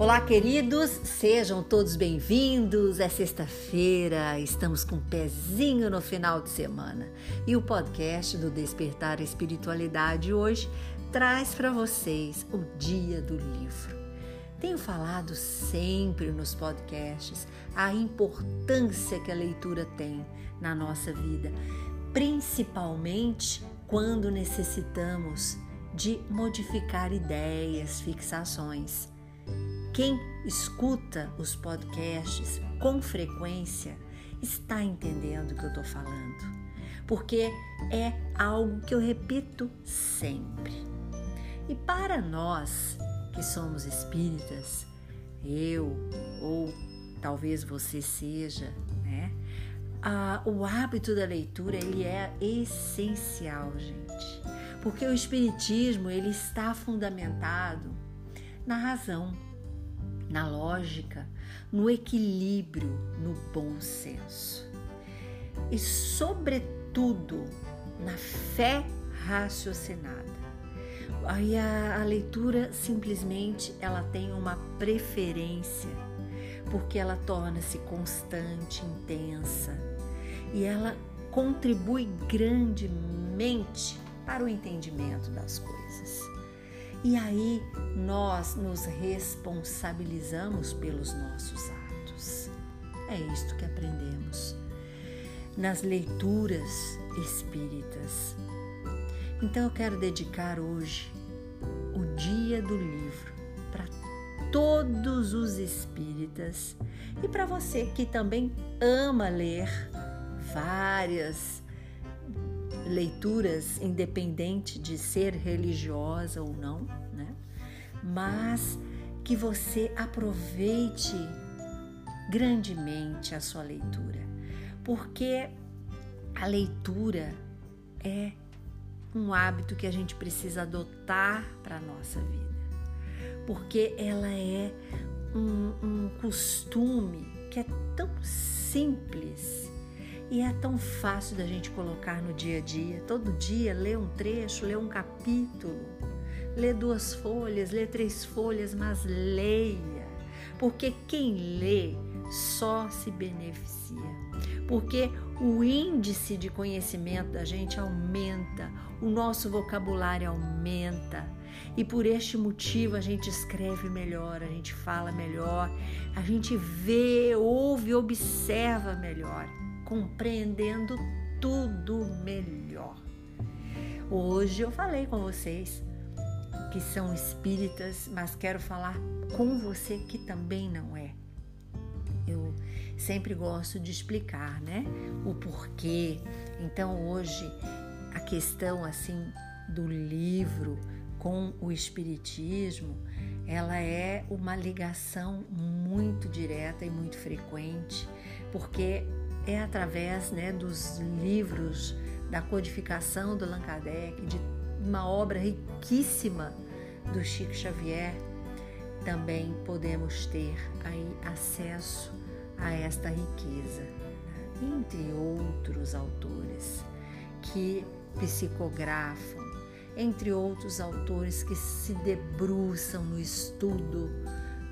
Olá, queridos, sejam todos bem-vindos. É sexta-feira, estamos com um pezinho no final de semana e o podcast do Despertar a Espiritualidade hoje traz para vocês o Dia do Livro. Tenho falado sempre nos podcasts a importância que a leitura tem na nossa vida, principalmente quando necessitamos de modificar ideias, fixações. Quem escuta os podcasts com frequência está entendendo o que eu estou falando, porque é algo que eu repito sempre. E para nós que somos espíritas, eu ou talvez você seja, né? Ah, o hábito da leitura ele é essencial, gente, porque o espiritismo ele está fundamentado na razão na lógica, no equilíbrio, no bom senso. E, sobretudo, na fé raciocinada. Aí a, a leitura simplesmente ela tem uma preferência, porque ela torna-se constante, intensa e ela contribui grandemente para o entendimento das coisas. E aí nós nos responsabilizamos pelos nossos atos. É isto que aprendemos nas leituras espíritas. Então eu quero dedicar hoje o dia do livro para todos os espíritas e para você que também ama ler várias leituras, independente de ser religiosa ou não, né? Mas que você aproveite grandemente a sua leitura, porque a leitura é um hábito que a gente precisa adotar para a nossa vida, porque ela é um, um costume que é tão simples e é tão fácil da gente colocar no dia a dia. Todo dia lê um trecho, lê um capítulo, lê duas folhas, lê três folhas, mas leia. Porque quem lê só se beneficia. Porque o índice de conhecimento da gente aumenta, o nosso vocabulário aumenta. E por este motivo a gente escreve melhor, a gente fala melhor, a gente vê, ouve, observa melhor compreendendo tudo melhor. Hoje eu falei com vocês que são espíritas, mas quero falar com você que também não é. Eu sempre gosto de explicar, né? O porquê. Então hoje a questão assim do livro com o espiritismo, ela é uma ligação muito direta e muito frequente, porque é através né, dos livros da codificação do Allan Kardec, de uma obra riquíssima do Chico Xavier, também podemos ter aí acesso a esta riqueza, entre outros autores que psicografam, entre outros autores que se debruçam no estudo.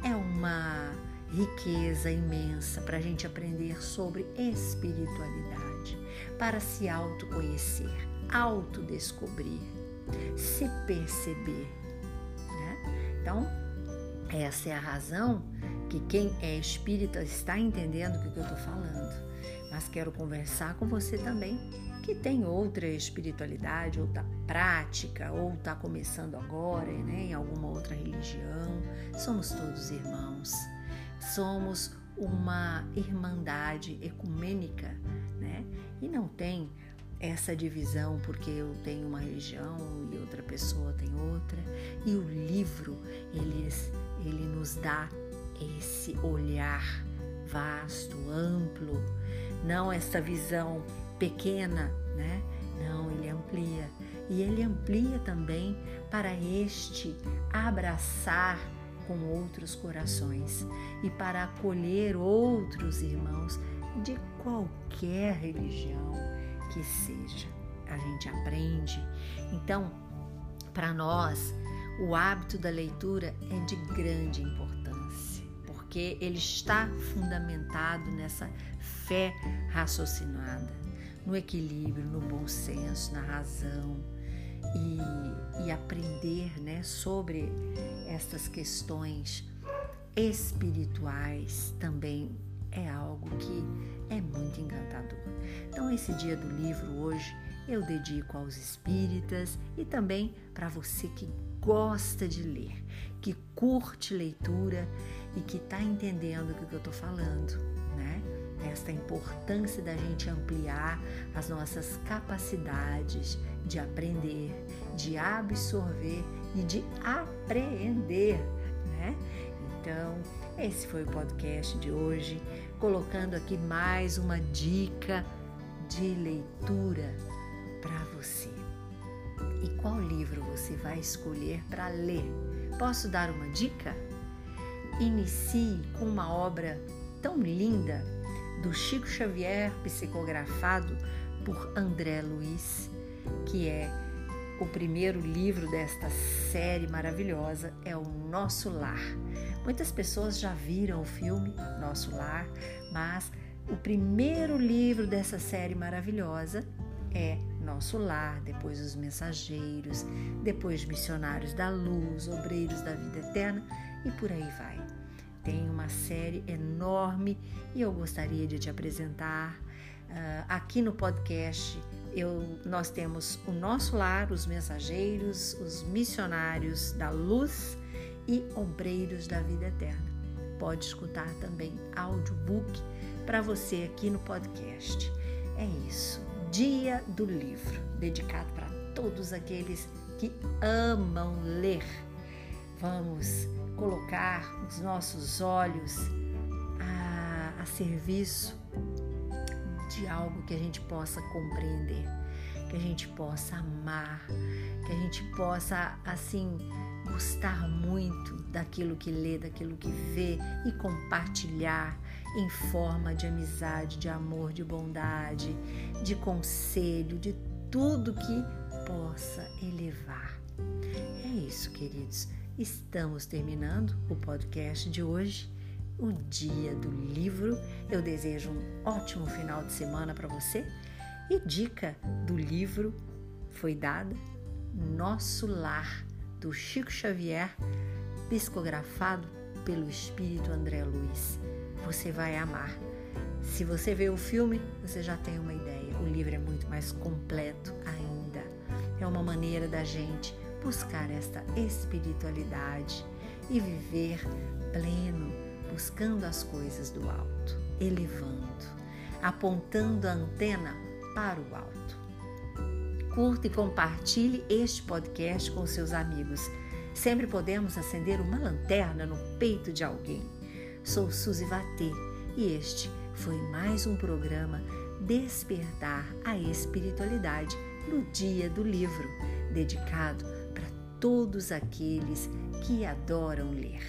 É uma riqueza imensa para a gente aprender sobre espiritualidade, para se autoconhecer, autodescobrir, se perceber. Né? Então, essa é a razão que quem é espírita está entendendo o que eu estou falando. Mas quero conversar com você também que tem outra espiritualidade, outra prática, ou está começando agora né, em alguma outra religião. Somos todos irmãos somos uma irmandade ecumênica, né? E não tem essa divisão porque eu tenho uma religião e outra pessoa tem outra. E o livro, ele, ele nos dá esse olhar vasto, amplo, não essa visão pequena, né? Não, ele amplia. E ele amplia também para este abraçar com outros corações e para acolher outros irmãos de qualquer religião que seja. A gente aprende. Então, para nós, o hábito da leitura é de grande importância. porque ele está fundamentado nessa fé raciocinada, no equilíbrio, no bom senso, na razão e, e aprender né, sobre estas questões espirituais também é algo que é muito encantador. Então, esse dia do livro hoje eu dedico aos espíritas e também para você que gosta de ler, que curte leitura e que está entendendo o que eu estou falando, Esta importância da gente ampliar as nossas capacidades de aprender, de absorver e de apreender, né? Então, esse foi o podcast de hoje, colocando aqui mais uma dica de leitura para você. E qual livro você vai escolher para ler? Posso dar uma dica? Inicie com uma obra tão linda do Chico Xavier, psicografado por André Luiz, que é o primeiro livro desta série maravilhosa, é o Nosso Lar. Muitas pessoas já viram o filme Nosso Lar, mas o primeiro livro dessa série maravilhosa é Nosso Lar, depois Os Mensageiros, depois Missionários da Luz, Obreiros da Vida Eterna e por aí vai. Tem uma série enorme e eu gostaria de te apresentar uh, aqui no podcast. Eu, nós temos o Nosso Lar, os Mensageiros, os Missionários da Luz e Obreiros da Vida Eterna. Pode escutar também audiobook para você aqui no podcast. É isso. Dia do Livro, dedicado para todos aqueles que amam ler. Vamos colocar os nossos olhos a, a serviço de algo que a gente possa compreender, que a gente possa amar, que a gente possa assim gostar muito daquilo que lê, daquilo que vê e compartilhar em forma de amizade, de amor, de bondade, de conselho, de tudo que possa elevar. É isso, queridos. Estamos terminando o podcast de hoje, o dia do livro. Eu desejo um ótimo final de semana para você e dica do livro foi dada Nosso Lar, do Chico Xavier, psicografado pelo Espírito André Luiz você vai amar. Se você vê o filme, você já tem uma ideia. O livro é muito mais completo ainda. É uma maneira da gente buscar esta espiritualidade e viver pleno, buscando as coisas do alto, elevando, apontando a antena para o alto. Curta e compartilhe este podcast com seus amigos. Sempre podemos acender uma lanterna no peito de alguém. Sou Suzy Vatê e este foi mais um programa Despertar a Espiritualidade no Dia do Livro, dedicado todos aqueles que adoram ler.